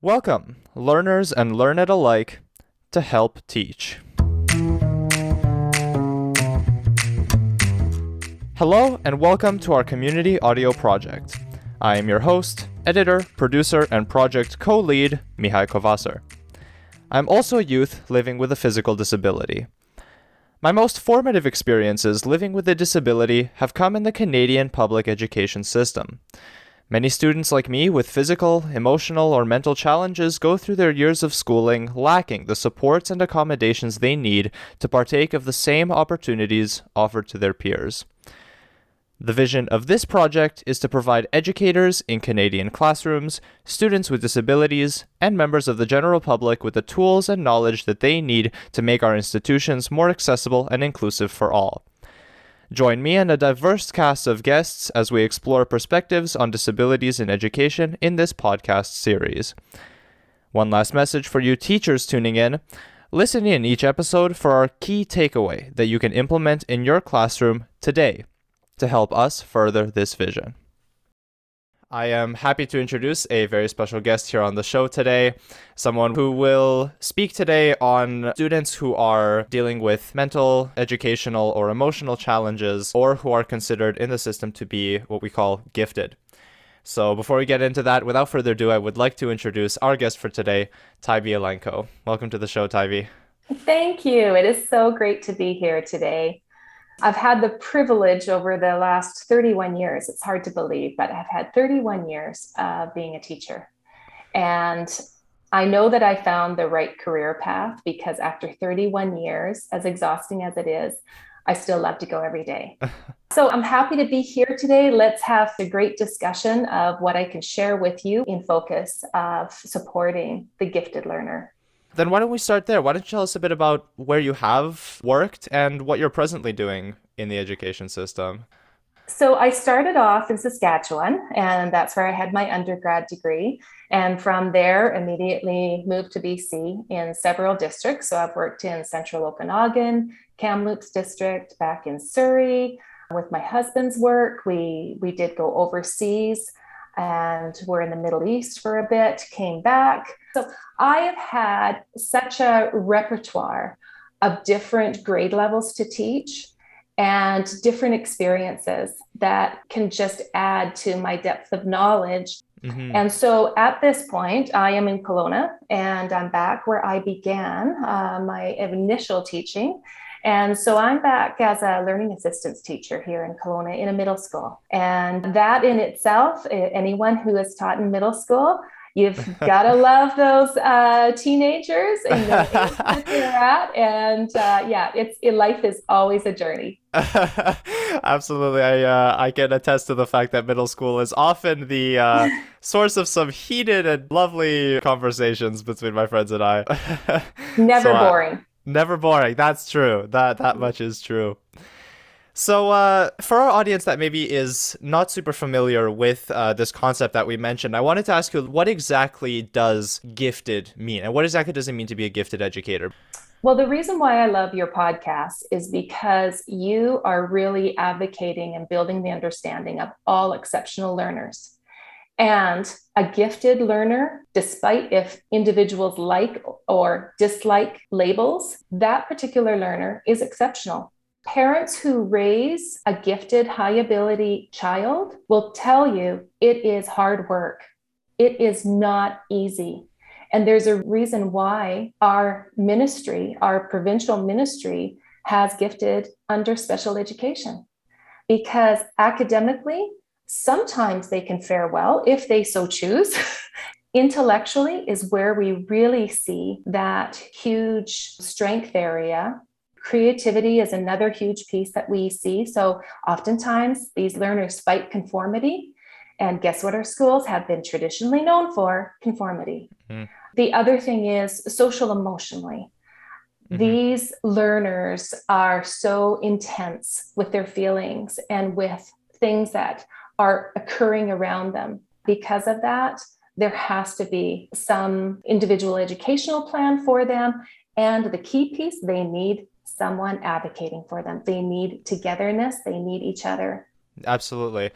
Welcome, learners and learn it alike, to Help Teach. Hello, and welcome to our community audio project. I am your host, editor, producer, and project co lead, Mihai Covaser. I'm also a youth living with a physical disability. My most formative experiences living with a disability have come in the Canadian public education system. Many students like me with physical, emotional, or mental challenges go through their years of schooling lacking the supports and accommodations they need to partake of the same opportunities offered to their peers. The vision of this project is to provide educators in Canadian classrooms, students with disabilities, and members of the general public with the tools and knowledge that they need to make our institutions more accessible and inclusive for all. Join me and a diverse cast of guests as we explore perspectives on disabilities in education in this podcast series. One last message for you teachers tuning in. Listen in each episode for our key takeaway that you can implement in your classroom today to help us further this vision. I am happy to introduce a very special guest here on the show today, someone who will speak today on students who are dealing with mental, educational, or emotional challenges, or who are considered in the system to be what we call gifted. So, before we get into that, without further ado, I would like to introduce our guest for today, Tybie Elenko. Welcome to the show, Tybie. Thank you. It is so great to be here today. I've had the privilege over the last 31 years, it's hard to believe, but I've had 31 years of being a teacher. And I know that I found the right career path because after 31 years, as exhausting as it is, I still love to go every day. so I'm happy to be here today. Let's have a great discussion of what I can share with you in focus of supporting the gifted learner. Then why don't we start there? Why don't you tell us a bit about where you have worked and what you're presently doing in the education system? So I started off in Saskatchewan, and that's where I had my undergrad degree. And from there, immediately moved to BC in several districts. So I've worked in Central Okanagan, Kamloops district, back in Surrey. With my husband's work, we we did go overseas and were in the Middle East for a bit, came back. So I have had such a repertoire of different grade levels to teach and different experiences that can just add to my depth of knowledge. Mm-hmm. And so at this point, I am in Kelowna and I'm back where I began uh, my initial teaching. And so I'm back as a learning assistance teacher here in Kelowna in a middle school. And that in itself, anyone who has taught in middle school, you've got to love those uh, teenagers and that they're at. And uh, yeah, it's it, life is always a journey. Absolutely, I uh, I can attest to the fact that middle school is often the uh, source of some heated and lovely conversations between my friends and I. Never so, boring. Never boring. That's true. That that much is true. So, uh, for our audience that maybe is not super familiar with uh, this concept that we mentioned, I wanted to ask you what exactly does gifted mean? And what exactly does it mean to be a gifted educator? Well, the reason why I love your podcast is because you are really advocating and building the understanding of all exceptional learners. And a gifted learner, despite if individuals like or dislike labels, that particular learner is exceptional. Parents who raise a gifted, high ability child will tell you it is hard work. It is not easy. And there's a reason why our ministry, our provincial ministry, has gifted under special education. Because academically, Sometimes they can fare well if they so choose. Intellectually is where we really see that huge strength area. Creativity is another huge piece that we see. So, oftentimes, these learners fight conformity. And guess what our schools have been traditionally known for? Conformity. Mm. The other thing is social emotionally. Mm-hmm. These learners are so intense with their feelings and with things that are occurring around them. Because of that, there has to be some individual educational plan for them. And the key piece, they need someone advocating for them. They need togetherness, they need each other. Absolutely.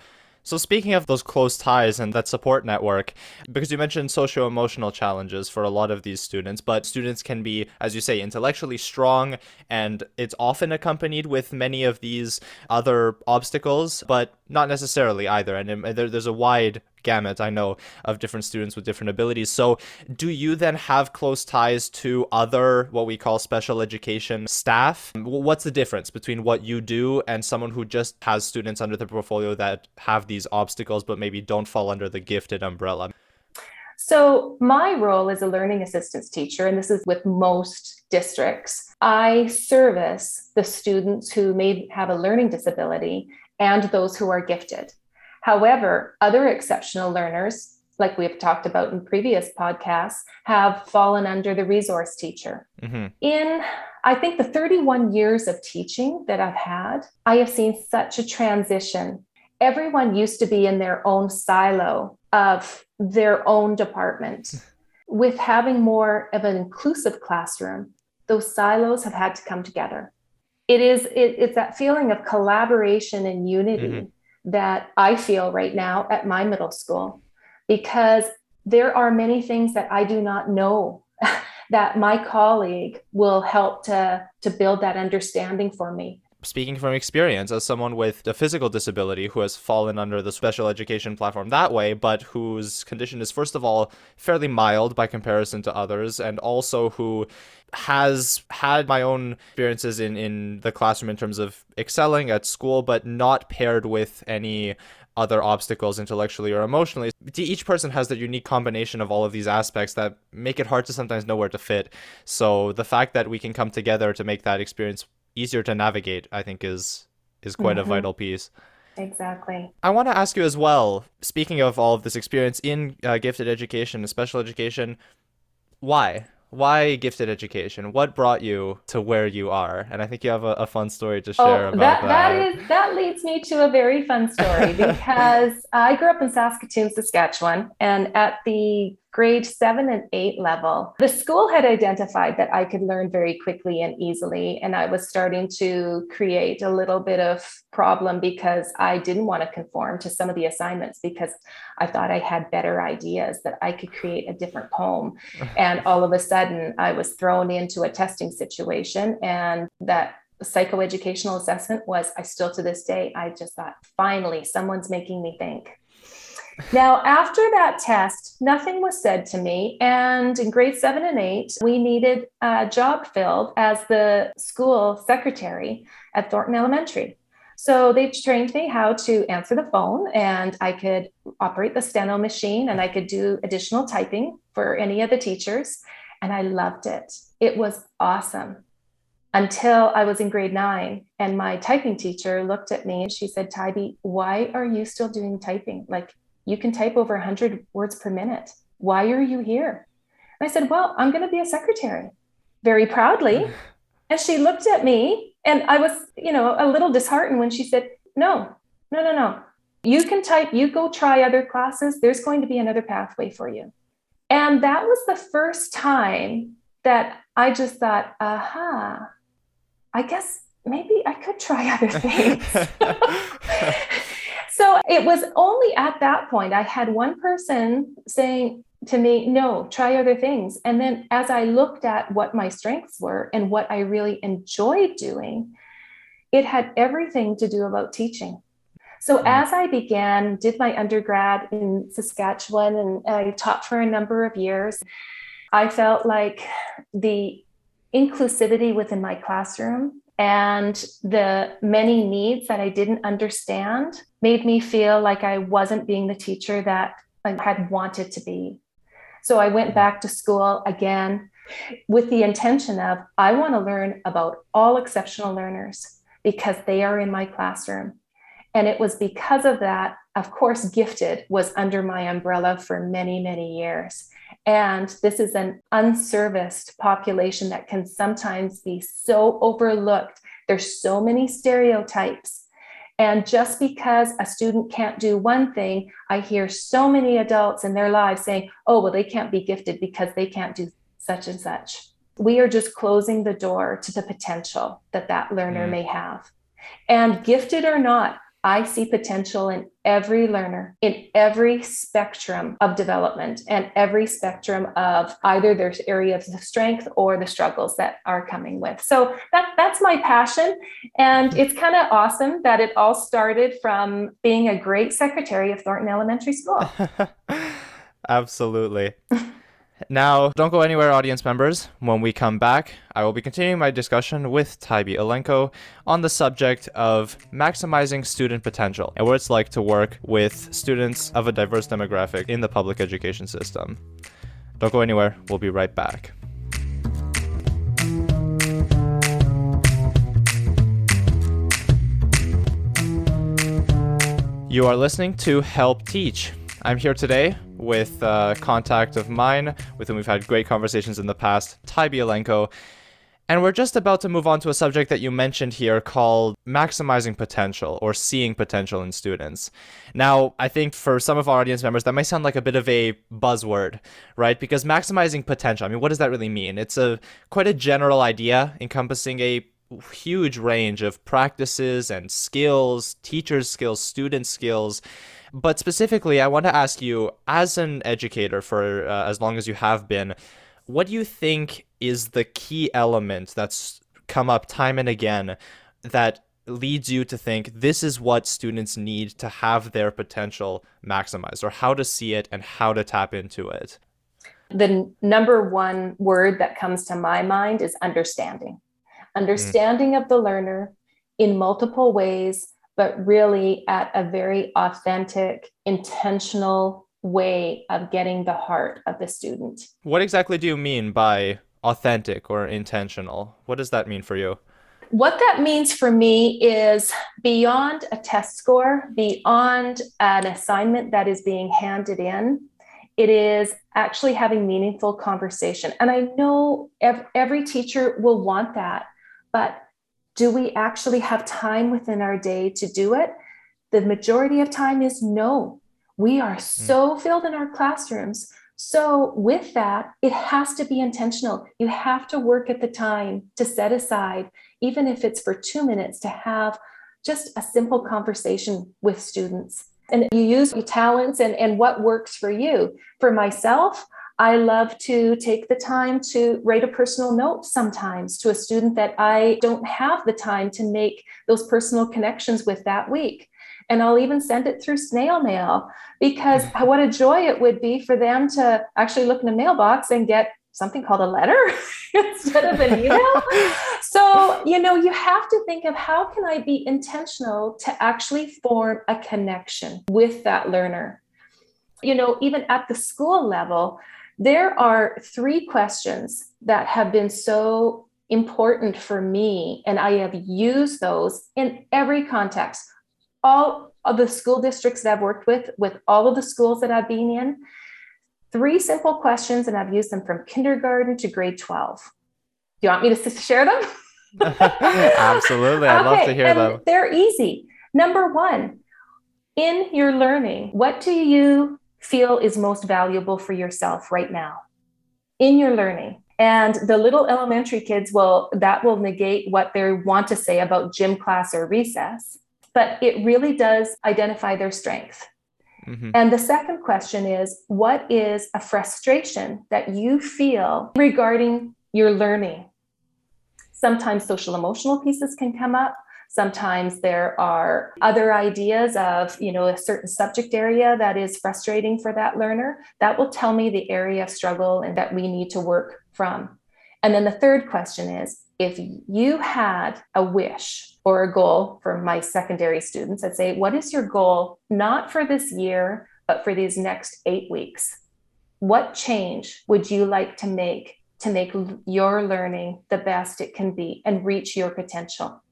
So, speaking of those close ties and that support network, because you mentioned socio emotional challenges for a lot of these students, but students can be, as you say, intellectually strong, and it's often accompanied with many of these other obstacles, but not necessarily either. And um, there, there's a wide gamut, I know, of different students with different abilities. So, do you then have close ties to other, what we call special education staff? What's the difference between what you do and someone who just has students under the portfolio that have these obstacles but maybe don't fall under the gifted umbrella? So, my role as a learning assistance teacher, and this is with most districts, I service the students who may have a learning disability and those who are gifted. However, other exceptional learners, like we've talked about in previous podcasts, have fallen under the resource teacher. Mm-hmm. In, I think, the 31 years of teaching that I've had, I have seen such a transition. Everyone used to be in their own silo of their own department. With having more of an inclusive classroom, those silos have had to come together. It is it, it's that feeling of collaboration and unity mm-hmm that I feel right now at my middle school because there are many things that I do not know that my colleague will help to to build that understanding for me speaking from experience as someone with a physical disability who has fallen under the special education platform that way, but whose condition is, first of all, fairly mild by comparison to others, and also who has had my own experiences in, in the classroom in terms of excelling at school, but not paired with any other obstacles intellectually or emotionally. Each person has their unique combination of all of these aspects that make it hard to sometimes know where to fit. So the fact that we can come together to make that experience easier to navigate, I think is is quite mm-hmm. a vital piece. Exactly. I want to ask you as well, speaking of all of this experience in uh, gifted education and special education, why? why gifted education? What brought you to where you are? And I think you have a, a fun story to oh, share oh, about that. That is that leads me to a very fun story because I grew up in Saskatoon, Saskatchewan, and at the grade seven and eight level, the school had identified that I could learn very quickly and easily. And I was starting to create a little bit of problem because I didn't want to conform to some of the assignments because I thought I had better ideas that I could create a different poem. and all of a sudden, I was thrown into a testing situation and that psychoeducational assessment was i still to this day i just thought finally someone's making me think now, after that test, nothing was said to me. And in grade seven and eight, we needed a job filled as the school secretary at Thornton Elementary. So they trained me how to answer the phone, and I could operate the steno machine and I could do additional typing for any of the teachers. And I loved it. It was awesome until I was in grade nine. And my typing teacher looked at me and she said, Tybie, why are you still doing typing? Like, you can type over 100 words per minute. Why are you here? And I said, Well, I'm going to be a secretary very proudly. And she looked at me, and I was, you know, a little disheartened when she said, No, no, no, no. You can type, you go try other classes. There's going to be another pathway for you. And that was the first time that I just thought, aha, I guess maybe I could try other things. So it was only at that point I had one person saying to me, no, try other things. And then as I looked at what my strengths were and what I really enjoyed doing, it had everything to do about teaching. So mm-hmm. as I began, did my undergrad in Saskatchewan and I taught for a number of years, I felt like the inclusivity within my classroom and the many needs that I didn't understand made me feel like I wasn't being the teacher that I had wanted to be. So I went back to school again with the intention of I want to learn about all exceptional learners because they are in my classroom. And it was because of that, of course, gifted was under my umbrella for many, many years. And this is an unserviced population that can sometimes be so overlooked. There's so many stereotypes. And just because a student can't do one thing, I hear so many adults in their lives saying, oh, well, they can't be gifted because they can't do such and such. We are just closing the door to the potential that that learner mm. may have. And gifted or not, I see potential in every learner, in every spectrum of development and every spectrum of either their areas of strength or the struggles that are coming with. So that, that's my passion. And mm-hmm. it's kind of awesome that it all started from being a great secretary of Thornton Elementary School. Absolutely. Now, don't go anywhere, audience members. When we come back, I will be continuing my discussion with Tybie Elenko on the subject of maximizing student potential and what it's like to work with students of a diverse demographic in the public education system. Don't go anywhere, we'll be right back. You are listening to Help Teach. I'm here today with a contact of mine with whom we've had great conversations in the past, Tybie Elenko. And we're just about to move on to a subject that you mentioned here called maximizing potential or seeing potential in students. Now, I think for some of our audience members, that might sound like a bit of a buzzword, right? Because maximizing potential, I mean, what does that really mean? It's a quite a general idea encompassing a huge range of practices and skills, teachers' skills, student skills but specifically, I want to ask you, as an educator for uh, as long as you have been, what do you think is the key element that's come up time and again that leads you to think this is what students need to have their potential maximized, or how to see it and how to tap into it? The number one word that comes to my mind is understanding. Understanding mm. of the learner in multiple ways but really at a very authentic, intentional way of getting the heart of the student. What exactly do you mean by authentic or intentional? What does that mean for you? What that means for me is beyond a test score, beyond an assignment that is being handed in, it is actually having meaningful conversation. And I know every teacher will want that, but do we actually have time within our day to do it? The majority of time is no. We are hmm. so filled in our classrooms. So, with that, it has to be intentional. You have to work at the time to set aside, even if it's for two minutes, to have just a simple conversation with students. And you use your talents and, and what works for you. For myself, I love to take the time to write a personal note sometimes to a student that I don't have the time to make those personal connections with that week. And I'll even send it through snail mail because mm. what a joy it would be for them to actually look in a mailbox and get something called a letter instead of an email. so, you know, you have to think of how can I be intentional to actually form a connection with that learner. You know, even at the school level, there are three questions that have been so important for me, and I have used those in every context. All of the school districts that I've worked with, with all of the schools that I've been in, three simple questions, and I've used them from kindergarten to grade 12. Do you want me to share them? Absolutely. I'd okay, love to hear them. They're easy. Number one, in your learning, what do you feel is most valuable for yourself right now in your learning. And the little elementary kids will, that will negate what they want to say about gym class or recess, but it really does identify their strength. Mm-hmm. And the second question is what is a frustration that you feel regarding your learning? Sometimes social emotional pieces can come up. Sometimes there are other ideas of, you know, a certain subject area that is frustrating for that learner. That will tell me the area of struggle and that we need to work from. And then the third question is if you had a wish or a goal for my secondary students, I'd say, what is your goal, not for this year, but for these next eight weeks? What change would you like to make to make your learning the best it can be and reach your potential?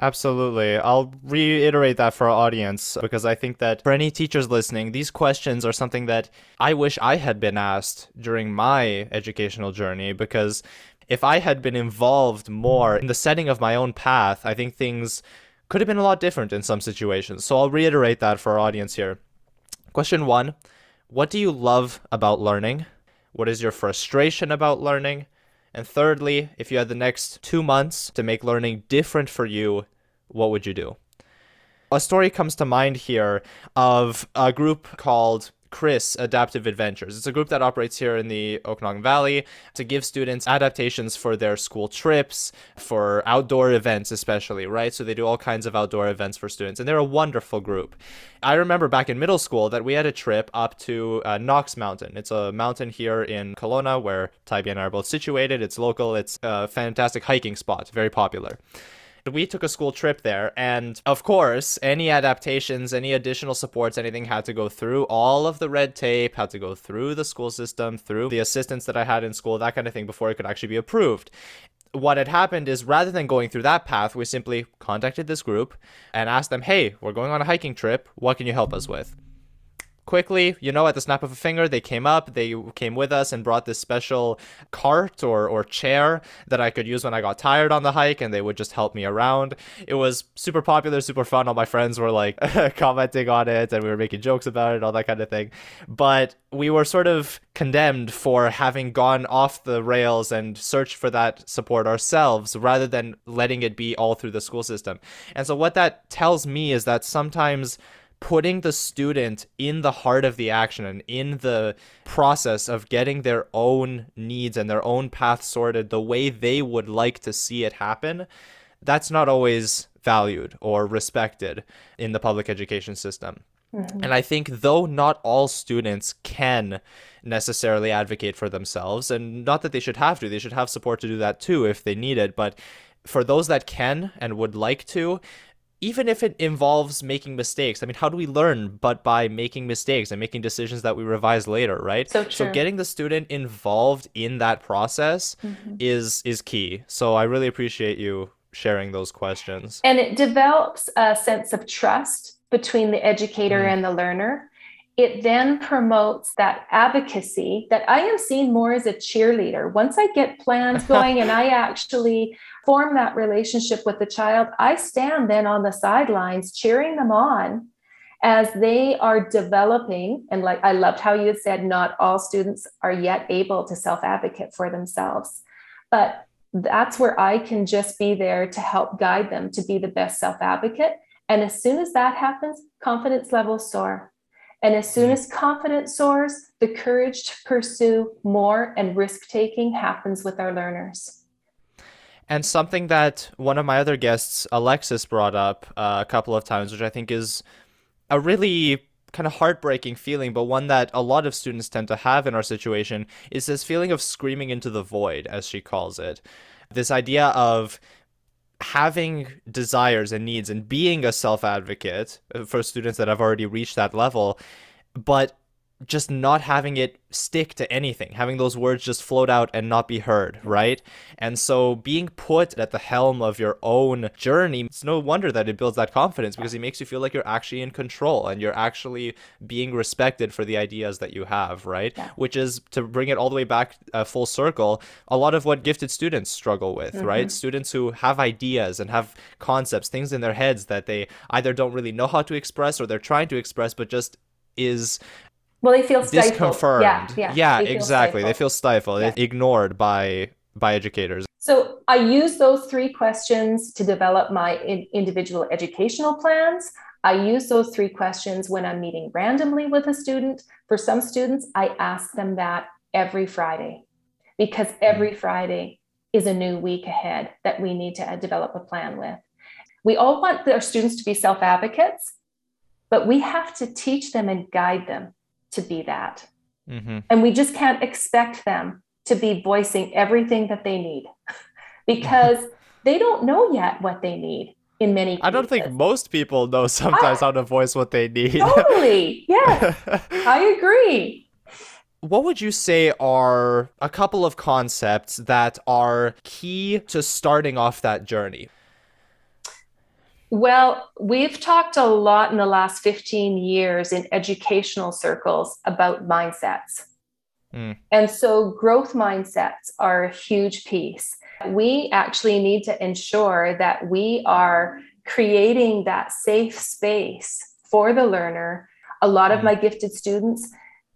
Absolutely. I'll reiterate that for our audience because I think that for any teachers listening, these questions are something that I wish I had been asked during my educational journey because if I had been involved more in the setting of my own path, I think things could have been a lot different in some situations. So I'll reiterate that for our audience here. Question one What do you love about learning? What is your frustration about learning? And thirdly, if you had the next two months to make learning different for you, what would you do? a story comes to mind here of a group called CRIS Adaptive Adventures. It's a group that operates here in the Okanagan Valley to give students adaptations for their school trips, for outdoor events, especially, right? So they do all kinds of outdoor events for students, and they're a wonderful group. I remember back in middle school that we had a trip up to uh, Knox Mountain. It's a mountain here in Kelowna where Tybie and I are both situated. It's local, it's a fantastic hiking spot, very popular we took a school trip there and of course any adaptations any additional supports anything had to go through. All of the red tape had to go through the school system through the assistants that i had in school that kind of thing before it could actually be approved. What had happened is rather than going through that path we simply contacted this group and asked them hey we're going on a hiking trip. What can you help us with quickly, you know, at the snap of a finger, they came up, they came with us and brought this special cart or, or chair that I could use when I got tired on the hike, and they would just help me around. It was super popular, super fun. All my friends were like commenting on it, and we were making jokes about it, all that kind of thing. But we were sort of condemned for having gone off the rails and searched for that support ourselves rather than letting it be all through the school system. And so, what that tells me is that sometimes putting the student in the heart of the action and in the process of getting their own needs and their own path sorted the way they would like to see it happen, that's not always valued or respected in the public education system. Mm-hmm. And I think, though not all students can necessarily advocate for themselves, and not that they should have to, they should have support to do that too if they need it, but for those that can and would like to, even if it involves making mistakes, I mean, how do we learn but by making mistakes and making decisions that we revise later, right? So, true. so getting the student involved in that process mm-hmm. is is key. So I really appreciate you sharing those questions. And it develops a sense of trust between the educator mm. and the learner. It then promotes that advocacy that I am seen more as a cheerleader. Once I get plans going and I actually form that relationship with the child, I stand then on the sidelines cheering them on as they are developing. And like I loved how you had said, not all students are yet able to self advocate for themselves. But that's where I can just be there to help guide them to be the best self advocate. And as soon as that happens, confidence levels soar. And as soon as confidence soars, the courage to pursue more and risk taking happens with our learners. And something that one of my other guests, Alexis, brought up uh, a couple of times, which I think is a really kind of heartbreaking feeling, but one that a lot of students tend to have in our situation, is this feeling of screaming into the void, as she calls it. This idea of having desires and needs and being a self advocate uh, for students that have already reached that level, but just not having it stick to anything, having those words just float out and not be heard, right? And so being put at the helm of your own journey, it's no wonder that it builds that confidence because it makes you feel like you're actually in control and you're actually being respected for the ideas that you have, right? Yeah. Which is to bring it all the way back uh, full circle, a lot of what gifted students struggle with, mm-hmm. right? Students who have ideas and have concepts, things in their heads that they either don't really know how to express or they're trying to express, but just is well, they feel stifled. Disconfirmed. Yeah, yeah. Yeah, they exactly. They feel stifled, yeah. ignored by by educators. So I use those three questions to develop my in- individual educational plans. I use those three questions when I'm meeting randomly with a student. For some students, I ask them that every Friday because every mm-hmm. Friday is a new week ahead that we need to develop a plan with. We all want our students to be self advocates, but we have to teach them and guide them to be that. Mm-hmm. And we just can't expect them to be voicing everything that they need because they don't know yet what they need in many cases. I don't think most people know sometimes I, how to voice what they need. Totally. Yeah. I agree. What would you say are a couple of concepts that are key to starting off that journey? Well, we've talked a lot in the last 15 years in educational circles about mindsets. Mm. And so, growth mindsets are a huge piece. We actually need to ensure that we are creating that safe space for the learner. A lot of my gifted students,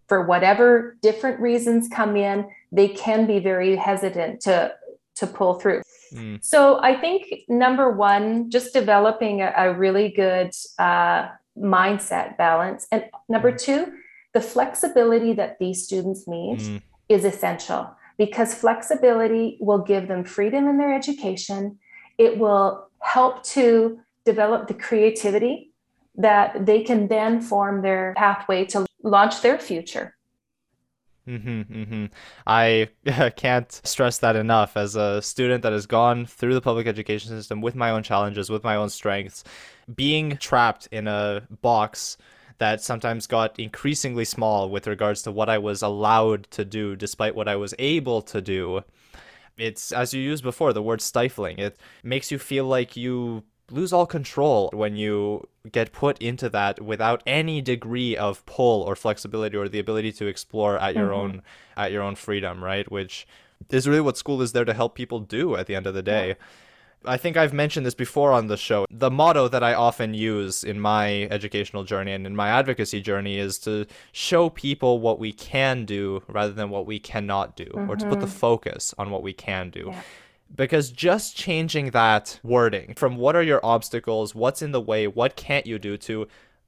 for whatever different reasons come in, they can be very hesitant to, to pull through Mm. So I think number one, just developing a, a really good uh, mindset balance. And number mm. two, the flexibility that these students need mm. is essential because flexibility will give them freedom in their education. It will help to develop the creativity that they can then form their pathway to launch their future. Mm-hmm, mm-hmm. I can't stress that enough. As a student that has gone through the public education system with my own challenges, with my own strengths, being trapped in a box that sometimes got increasingly small with regards to what I was allowed to do, despite what I was able to do. It's, as you used before, the word stifling. It makes you feel like you lose all control when you get put into that without any degree of pull or flexibility or the ability to explore at your mm-hmm. own at your own freedom right which is really what school is there to help people do at the end of the day yeah. I think I've mentioned this before on the show. The motto that I often use in my educational journey and in my advocacy journey is to show people what we can do rather than what we cannot do, mm-hmm. or to put the mm-hmm. focus on what we can do. Yeah because just changing that wording from what are your obstacles, what's in the way, what can't you do to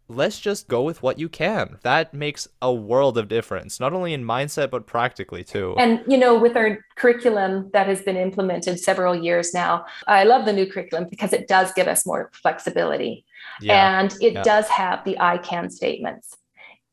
let's just go with what you can. That makes a world of difference, not only in mindset, but practically too. And, you know, with our curriculum that has been implemented several years now, I love the new curriculum because it does give us more flexibility. Yeah. And it yeah. does have the I can statements.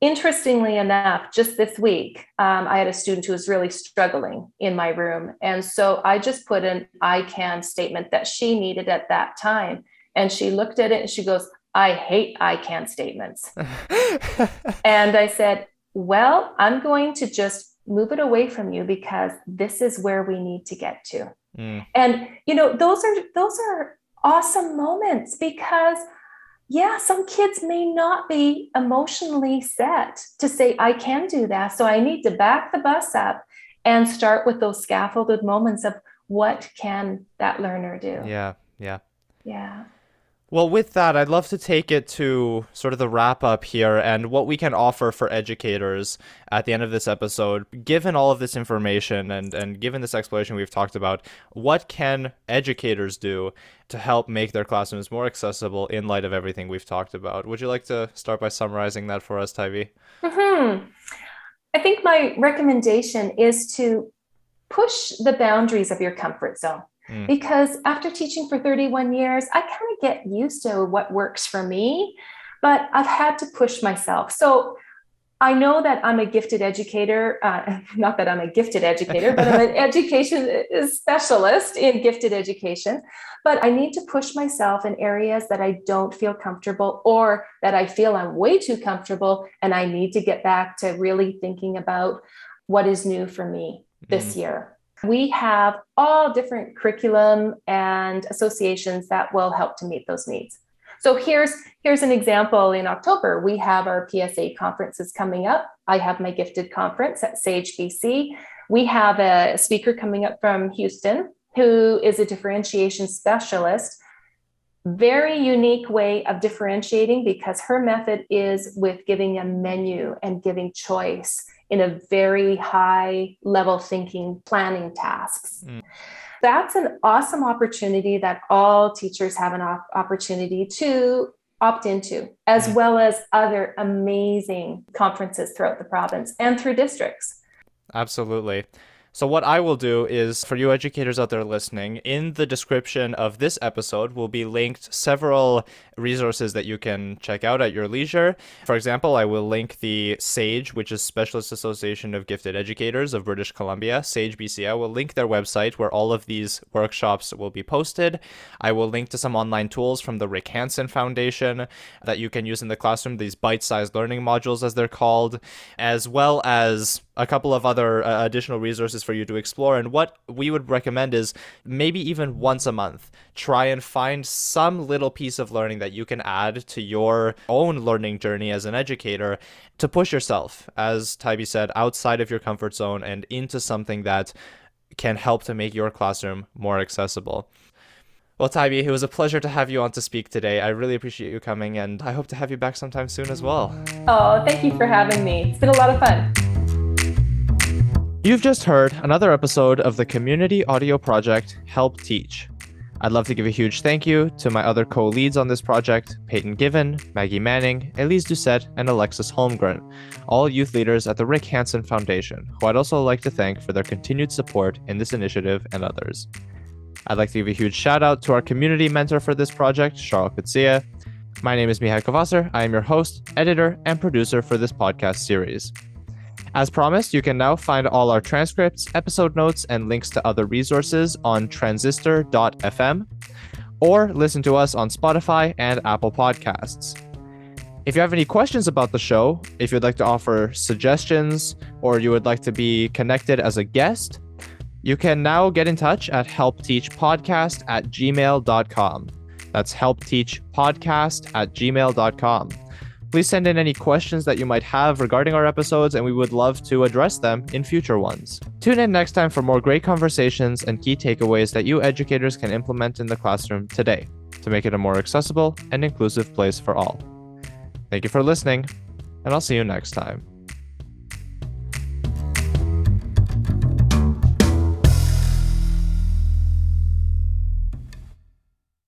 Interestingly enough, just this week, um, I had a student who was really struggling in my room. And so I just put an I can statement that she needed at that time. And she looked at it and she goes, I hate I can statements. and I said, Well, I'm going to just move it away from you because this is where we need to get to. Mm. And you know, those are those are awesome moments because yeah, some kids may not be emotionally set to say, I can do that. So I need to back the bus up and start with those scaffolded moments of what can that learner do? Yeah, yeah. Yeah. Well, with that, I'd love to take it to sort of the wrap up here and what we can offer for educators at the end of this episode. Given all of this information and, and given this exploration we've talked about, what can educators do to help make their classrooms more accessible in light of everything we've talked about? Would you like to start by summarizing that for us, Tybie? Mm-hmm. I think my recommendation is to push the boundaries of your comfort zone. Mm. Because after teaching for 31 years, I kind of get used to what works for me, but I've had to push myself. So I know that I'm a gifted educator. Uh, not that I'm a gifted educator, but I'm an education specialist in gifted education. But I need to push myself in areas that I don't feel comfortable or that I feel I'm way too comfortable. And I need to get back to really thinking about what is new for me this mm. year. We have all different curriculum and associations that will help to meet those needs. So here's here's an example in October. We have our PSA conferences coming up. I have my gifted conference at Sage BC. We have a speaker coming up from Houston who is a differentiation specialist. Very unique way of differentiating because her method is with giving a menu and giving choice in a very high level thinking planning tasks. Mm. That's an awesome opportunity that all teachers have an op- opportunity to opt into, as mm. well as other amazing conferences throughout the province and through districts. Absolutely. So, what I will do is for you educators out there listening, in the description of this episode will be linked several resources that you can check out at your leisure. For example, I will link the SAGE, which is Specialist Association of Gifted Educators of British Columbia, SAGE BC. I will link their website where all of these workshops will be posted. I will link to some online tools from the Rick Hansen Foundation that you can use in the classroom, these bite sized learning modules, as they're called, as well as a couple of other uh, additional resources for you to explore. And what we would recommend is maybe even once a month, try and find some little piece of learning that you can add to your own learning journey as an educator to push yourself, as Tybie said, outside of your comfort zone and into something that can help to make your classroom more accessible. Well, Tybie, it was a pleasure to have you on to speak today. I really appreciate you coming, and I hope to have you back sometime soon as well. Oh, thank you for having me. It's been a lot of fun. You've just heard another episode of the community audio project Help Teach. I'd love to give a huge thank you to my other co leads on this project Peyton Given, Maggie Manning, Elise Doucette, and Alexis Holmgren, all youth leaders at the Rick Hansen Foundation, who I'd also like to thank for their continued support in this initiative and others. I'd like to give a huge shout out to our community mentor for this project, Charles Kutsia. My name is Mihai Covaser. I am your host, editor, and producer for this podcast series. As promised, you can now find all our transcripts, episode notes, and links to other resources on transistor.fm or listen to us on Spotify and Apple Podcasts. If you have any questions about the show, if you'd like to offer suggestions, or you would like to be connected as a guest, you can now get in touch at helpteachpodcast at gmail.com. That's helpteachpodcast at gmail.com. Please send in any questions that you might have regarding our episodes, and we would love to address them in future ones. Tune in next time for more great conversations and key takeaways that you educators can implement in the classroom today to make it a more accessible and inclusive place for all. Thank you for listening, and I'll see you next time.